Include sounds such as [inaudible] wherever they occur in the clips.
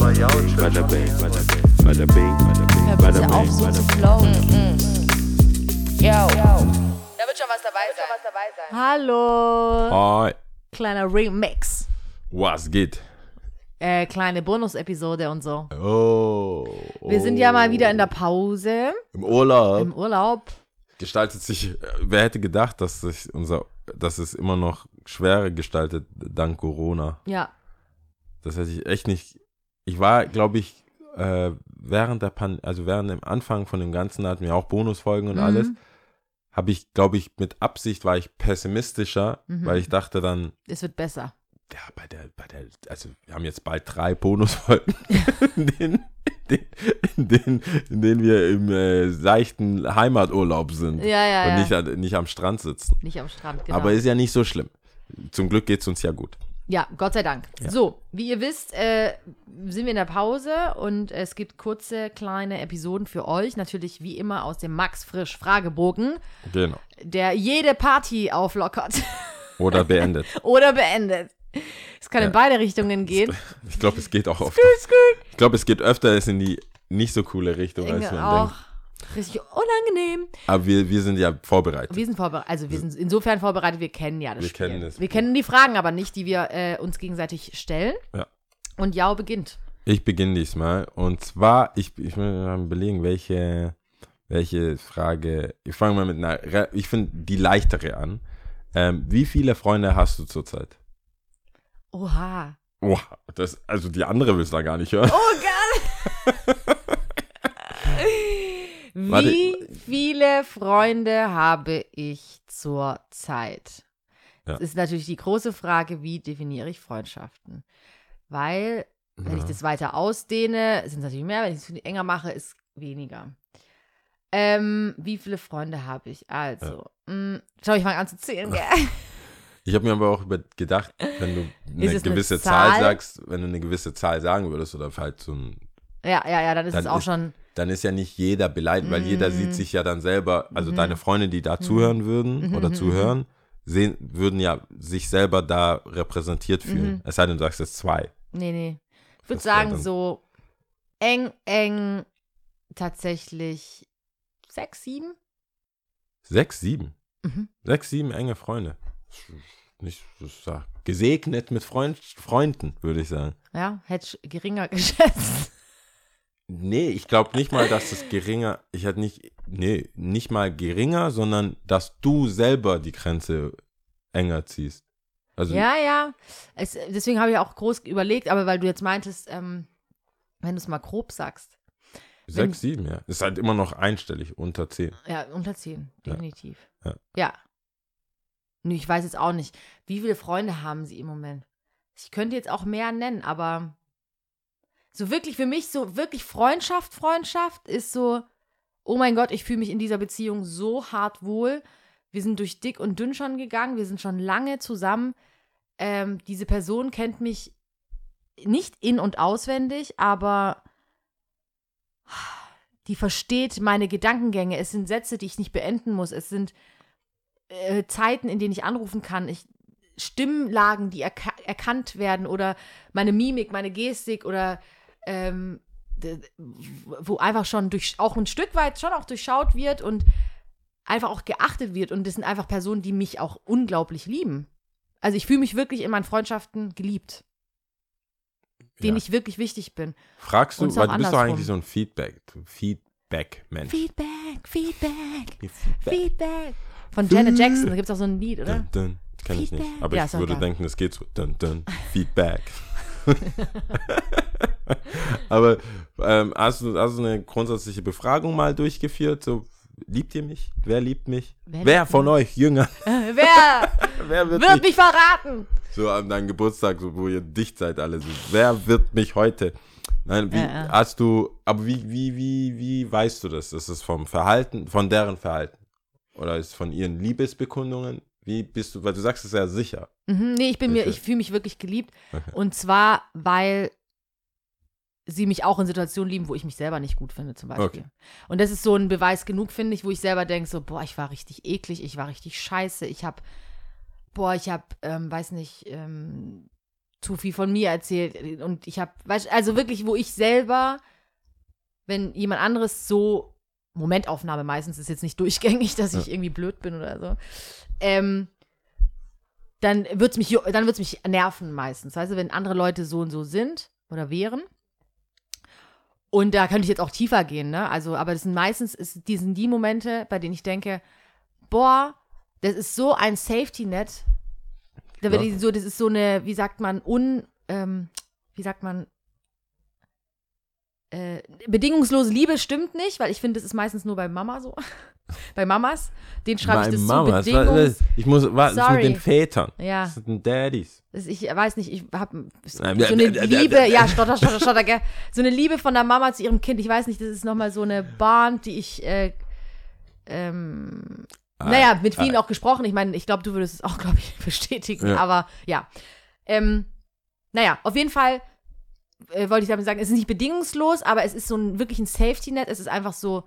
Bada bing, bada bing, bada bing, auf, bing, so zu flowen. Yo. Da wird schon was dabei sein. Hallo. Hi. Kleiner Remix. Was geht? Äh, kleine Bonus-Episode und so. Oh. Wir sind ja mal wieder in der Pause, Im Urlaub. im Urlaub. gestaltet sich, wer hätte gedacht, dass sich unser, dass es immer noch schwerer gestaltet dank Corona. Ja. Das hätte ich echt nicht. Ich war, glaube ich, äh, während der Pan also während dem Anfang von dem Ganzen hatten wir auch Bonusfolgen und Mhm. alles. Habe ich, glaube ich, mit Absicht war ich pessimistischer, Mhm. weil ich dachte dann, Es wird besser. ja, bei der, bei der, also wir haben jetzt bald drei Bonusfolgen, [laughs] in denen, in denen, in denen, wir im äh, seichten Heimaturlaub sind Ja, ja, und ja. nicht, an- nicht am Strand sitzen. Nicht am Strand, genau. Aber ist ja nicht so schlimm. Zum Glück geht es uns ja gut. Ja, Gott sei Dank. So, wie ihr wisst, äh, sind wir in der Pause und es gibt kurze, kleine Episoden für euch. Natürlich wie immer aus dem Max Frisch Fragebogen, Genau. der jede Party auflockert [laughs] Oder beendet. oder beendet. Es kann in Ja. beide Richtungen gehen. [laughs] Ich glaube, es geht auch oft. Ich glaube, es geht öfter in die nicht so coole Richtung, als man auch denkt. Richtig unangenehm. Aber wir, wir sind ja vorbereitet. Wir sind vorbereitet, also wir sind insofern vorbereitet, wir kennen ja das Wir Spiel. kennen das wir Spiel. kennen die Fragen aber nicht, die wir äh, uns gegenseitig stellen. Ja. Und Jau beginnt. Ich beginne diesmal. Und zwar, ich, ich will mal überlegen, welche, welche Frage. Ich fange mal mit einer, ich finde die leichtere an. Ähm, wie viele Freunde hast du zurzeit? Oha. Oh, das, also die andere willst du da gar nicht hören. Oh, geil. [laughs] [laughs] Warte. Wie viele Freunde habe ich zur Zeit? Ja. Das ist natürlich die große Frage, wie definiere ich Freundschaften? Weil, wenn ich Ja. das weiter ausdehne, sind es natürlich mehr, wenn ich es enger mache, ist weniger. Ähm, wie viele Freunde habe ich? Also, mh, schau, ich fange an zu zählen, gell? [laughs] [laughs] Ich habe mir aber auch gedacht, wenn du eine es eine gewisse Zahl? Zahl? sagst, wenn du eine gewisse Zahl sagen würdest oder halt so ein, Ja, ja, ja, dann ist Dann es auch ist- schon. Dann ist ja nicht jeder beleidigt, weil jeder sieht Mm. sich ja dann selber, also Mhm. deine Freunde, die da zuhören würden Mhm, oder mhm, zuhören, sehen, würden ja sich selber da repräsentiert fühlen. Mhm. Es sei denn, du sagst jetzt zwei. Nee, nee. Ich würde sagen, so eng, eng, tatsächlich sechs, sieben. Sechs, sieben. Mhm. Sechs, sieben enge Freunde. Nicht gesegnet mit Freund, Freunden, würde ich sagen. Ja, hätte ich geringer [laughs] geschätzt. Nee, ich glaube nicht mal, dass es geringer, ich hätte nicht, nee, nicht mal geringer, sondern dass du selber die Grenze enger ziehst. Also, Ja, ja. Es, deswegen habe ich auch groß überlegt, aber weil du jetzt meintest, ähm, wenn du es mal grob sagst. sechs, sieben, ja. Ist halt immer noch einstellig, unter zehn. Ja, unter zehn, definitiv. Ja. ja. Nö, ich weiß jetzt auch nicht. Wie viele Freunde haben sie im Moment? Ich könnte jetzt auch mehr nennen, aber so wirklich für mich, so wirklich Freundschaft, Freundschaft ist so, oh mein Gott, ich fühle mich in dieser Beziehung so hart wohl. Wir sind durch dick und dünn schon gegangen, wir sind schon lange zusammen. Ähm, diese Person kennt mich nicht in- und auswendig, aber die versteht meine Gedankengänge. Es sind Sätze, die ich nicht beenden muss. Es sind äh, Zeiten, in denen ich anrufen kann. Ich, Stimmlagen, die erka erkannt werden oder meine Mimik, meine Gestik oder ähm, wo einfach schon durch, auch ein Stück weit schon auch durchschaut wird und einfach auch geachtet wird. Und das sind einfach Personen, die mich auch unglaublich lieben. Also ich fühle mich wirklich in meinen Freundschaften geliebt, denen Ja. ich wirklich wichtig bin. Fragst du, weil du bist doch eigentlich so ein Feedback, Feedback-Mensch. Feedback, Feedback, Feedback. Feedback. Von Janet Jackson, da gibt es auch so ein Lied, oder? Dun, dun. Kenn ich nicht. Feedback. Aber Ja, ich würde egal. denken, es geht so. Dun, dun. Feedback. [laughs] [laughs] [laughs] Aber ähm, hast, du, hast du eine grundsätzliche Befragung mal durchgeführt? So, liebt ihr mich? Wer liebt mich? Wer Wer, liebt von mich? euch, Jünger? [laughs] Äh, Wer [laughs] Wer wird, wird mich? mich verraten? So an deinem Geburtstag, so, wo ihr dicht seid alle. So, wer wird mich heute? Nein, wie Äh, äh. hast du, aber wie, wie, wie, wie weißt du das? Ist es vom Verhalten, von deren Verhalten? Oder ist es von ihren Liebesbekundungen? Wie bist du, weil du sagst es ja sicher. Mhm, nee, ich bin mir, Okay. ich fühle mich wirklich geliebt. Okay. Und zwar, weil sie mich auch in Situationen lieben, wo ich mich selber nicht gut finde, zum Beispiel. Okay. Und das ist so ein Beweis genug, finde ich, wo ich selber denke, so, boah, ich war richtig eklig, ich war richtig scheiße, ich habe, boah, ich habe, ähm, weiß nicht, ähm, zu viel von mir erzählt. Und ich habe, also wirklich, wo ich selber, wenn jemand anderes so, Momentaufnahme meistens ist jetzt nicht [laughs] durchgängig, dass ich irgendwie blöd bin oder so, ähm, dann wird es mich, dann wird's mich nerven meistens. Weißt du, wenn andere Leute so und so sind oder wären. Und da könnte ich jetzt auch tiefer gehen, ne? Also, aber das sind meistens ist, die sind die Momente, bei denen ich denke, boah, das ist so ein Safety-Net. Da Ja. so, das ist so eine, wie sagt man, un, ähm, wie sagt man, äh, bedingungslose Liebe stimmt nicht, weil ich finde, das ist meistens nur bei Mama so. [laughs] bei Mamas, den schreibe ich das Mamas, zu Bedingungs... was- ich muss, was ist mit den Vätern? Ja. Das sind den Daddies. Das- Ich weiß nicht, ich habe so eine Liebe, ja, stotter, stotter, stotter, gell? So eine Liebe von der Mama zu ihrem Kind. Ich weiß nicht, das ist nochmal so eine Band, die ich, äh, ähm, naja, mit vielen auch gesprochen. Ich meine, ich glaube, du würdest es auch, glaube ich, [laughs] bestätigen. Ja. Aber ja. Ähm, naja, auf jeden Fall äh, wollte ich damit sagen, es ist nicht bedingungslos, aber es ist so ein wirklich ein Safety-Net. Es ist einfach so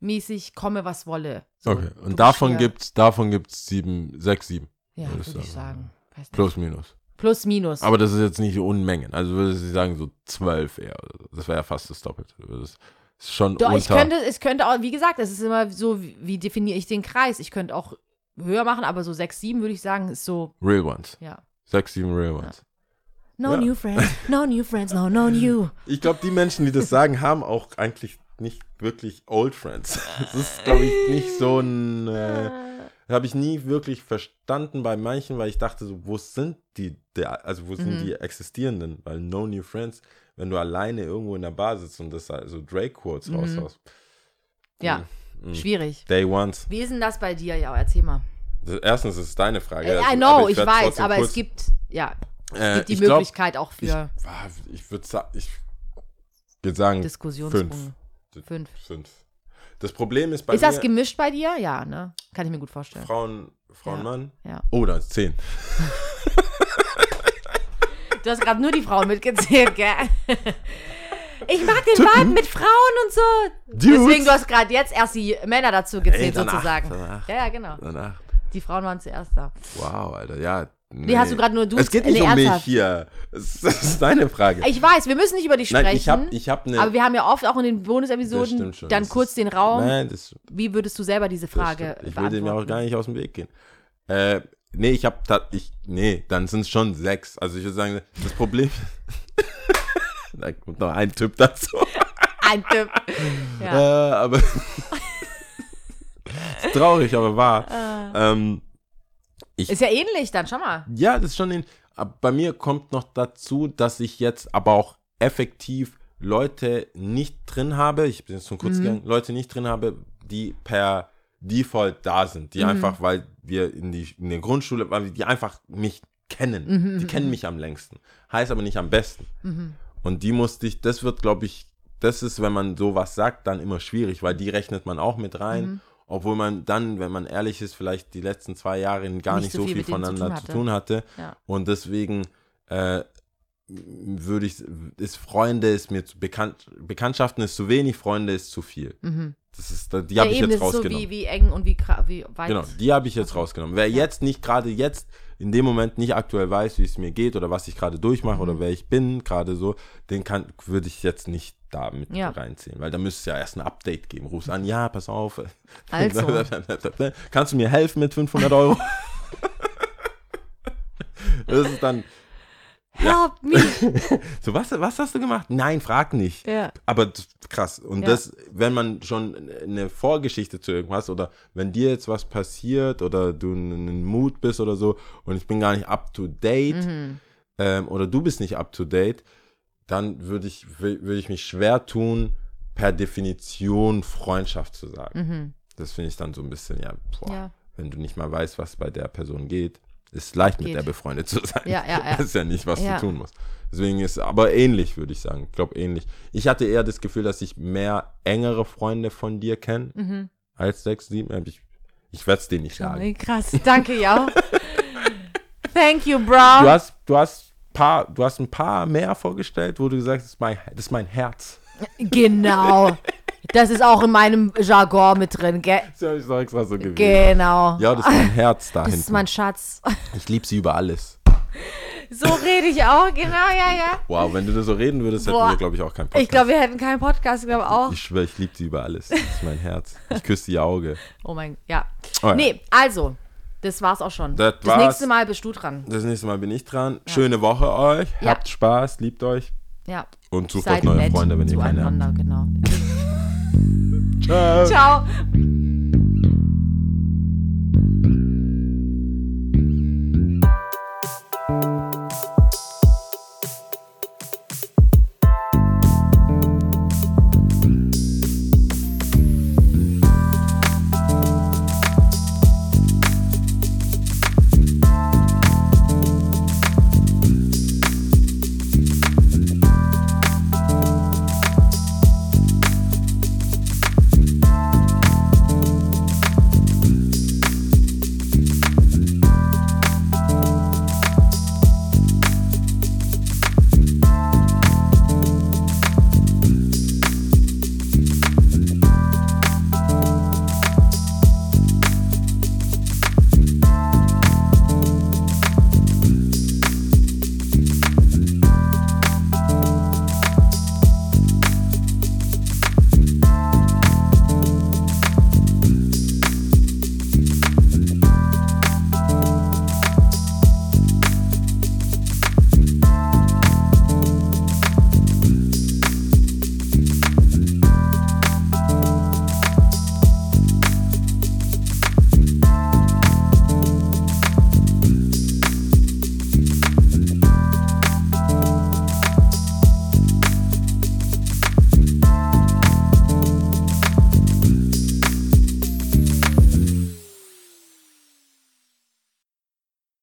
mäßig, komme was wolle. So, Okay, und davon gibt's, davon gibt's sieben, sechs, sieben. Ja, würde ich sagen. Nicht. Plus, minus. Plus, minus. Aber das ist jetzt nicht Unmengen. Also würde ich sagen, so zwölf eher. Das wäre ja fast das Doppelte. Das ist schon Doch, unter. ich könnte, es könnte auch, wie gesagt, es ist immer so, wie, definiere ich den Kreis? Ich könnte auch höher machen, aber so 6, 7 würde ich sagen, ist so, Real Ones. ja. Sechs, sieben Real Ones. No Ja. new friends, no new friends, no, no new. [laughs] Ich glaube, die Menschen, die das sagen, haben auch eigentlich nicht wirklich Old Friends. [laughs] Das ist, glaube ich, nicht so ein. Äh, habe ich nie wirklich verstanden bei manchen, weil ich dachte so, wo sind die, der, also wo sind Mhm. die existierenden? Weil No New Friends, wenn du alleine irgendwo in der Bar sitzt und das also Drake-Quotes Mhm. raushaust. Ja, Mhm. schwierig. Day Ones. Wie ist denn das bei dir? Ja, erzähl mal. Das, erstens ist es deine Frage. Äh, also, I know, ich, werd weiß, aber kurz- es gibt, ja, äh, gibt die ich glaub, Möglichkeit auch Ich, für ah, ich würde sagen, ich würde sagen, Diskussionspunkte. Fünf. Fünf. Das Problem ist bei Ist mir, das gemischt bei dir? Ja, ne? Kann ich mir gut vorstellen. Frauen, Frauen, Ja. Mann. Ja. Oh, da ist zehn. [laughs] Du hast gerade nur die Frauen mitgezählt, gell? [laughs] Ich mag den Vibe mit Frauen und so. Dudes. Deswegen, du hast gerade jetzt erst die Männer dazu gezählt, Ey, danach, sozusagen. danach. Ja, ja, genau. Danach. Die Frauen waren zuerst da. Wow, Alter, ja. Nee, hast du gerade nur du- Es geht nicht nee, um mich hier. Das [laughs] ist deine Frage. Ich weiß, wir müssen nicht über die sprechen. Nein, ich habe ich hab eine. aber wir haben ja oft auch in den Bonusepisoden dann Das kurz ist- den Raum. Nein, das, Wie würdest du selber diese Frage stimmt. Ich will dem ja auch beantworten? gar nicht aus dem Weg gehen. Äh, nee, ich habe ich Nee, dann sind es schon sechs. Also ich würde sagen, das Problem. [laughs] da kommt noch ein Typ dazu. [laughs] Ein Tipp. Ja. Äh, aber. ist traurig, aber wahr. Äh. Ähm, Ist ja ähnlich dann, schau mal. Ja, das ist schon Bei mir kommt noch dazu, dass ich jetzt aber auch effektiv Leute nicht drin habe. Ich bin jetzt schon Mhm. kurz gegangen. Leute nicht drin habe, die per Default da sind. Mhm. Die einfach, weil wir in, die, in der Grundschule, weil die einfach mich kennen. Mhm, die kennen mich am längsten. Heißt aber nicht am besten. Und die musste ich, das wird, glaube ich, das ist, wenn man sowas sagt, dann immer schwierig, weil die rechnet man auch mit rein. Mhm. Obwohl man dann, wenn man ehrlich ist, vielleicht die letzten zwei Jahre gar nicht, so viel, mit denen zu voneinander tun zu tun hatte. Ja. Und deswegen äh, würde ich, ist Freunde ist mir zu bekannt, Bekanntschaften ist zu wenig, Freunde ist zu viel. Das ist, die Mhm. ja, habe ich jetzt ist so rausgenommen. wie, wie eng und wie, wie weit. Genau, die habe ich jetzt rausgenommen. Wer jetzt nicht gerade jetzt in dem Moment nicht aktuell weiß, wie es mir geht oder was ich gerade durchmache Mhm. oder wer ich bin, gerade so, den kann, würde ich jetzt nicht da mit Ja. reinziehen, weil da müsste es ja erst ein Update geben. Rufst an, ja, pass auf. Also. [laughs] Kannst du mir helfen mit 500 Euro? [laughs] das ist dann, Help me. [laughs] so, was, was hast du gemacht? Nein, frag nicht. Ja. Aber das- krass. Und Ja. das, wenn man schon eine Vorgeschichte zu irgendwas oder wenn dir jetzt was passiert oder du in einem Mut bist oder so und ich bin gar nicht up to date Mhm. ähm, oder du bist nicht up to date, dann würde ich, wür- würde ich mich schwer tun, per Definition Freundschaft zu sagen. Das finde ich dann so ein bisschen, ja, boah, Mhm. Ja. wenn du nicht mal weißt, was bei der Person geht, ist leicht mit Geht. der befreundet zu sein. Ja, ja, [laughs] ja. Das ist ja nicht, was Ja. du tun musst. Deswegen ist aber ähnlich, würde ich sagen. Ich glaube ähnlich. Ich hatte eher das Gefühl, dass ich mehr engere Freunde von dir kenne Mhm. als sechs, sieben. Ich, ich werde es dir nicht sagen. Krass, danke, ja. [laughs] Thank you, Du bro. hast, du hast paar, du hast ein paar mehr vorgestellt, wo du gesagt hast, das ist mein, das ist mein Herz. Genau. [laughs] Das ist auch in meinem Jargon mit drin, gell? Das habe ich so extra so gewählt. Genau. Ja, das ist mein Herz da das ist mein Schatz. ich liebe sie über alles. So rede ich auch, genau, ja, ja. Wow, wenn du das so reden würdest, hätten Boah. wir, glaube ich, auch keinen Podcast. Ich glaube, wir hätten keinen Podcast, ich glaube auch. Ich schwöre, ich liebe sie über alles. Das ist mein Herz. Ich küsse ihr Auge. Oh mein, ja. Oh ja. Nee, also, das war's auch schon. Das Das, war's. nächste Mal bist du dran. Das nächste Mal bin ich dran. Schöne Woche euch. Ja. Habt Spaß, liebt euch Ja. und sucht euch neue Freunde, wenn ihr keine habt. genau. 그.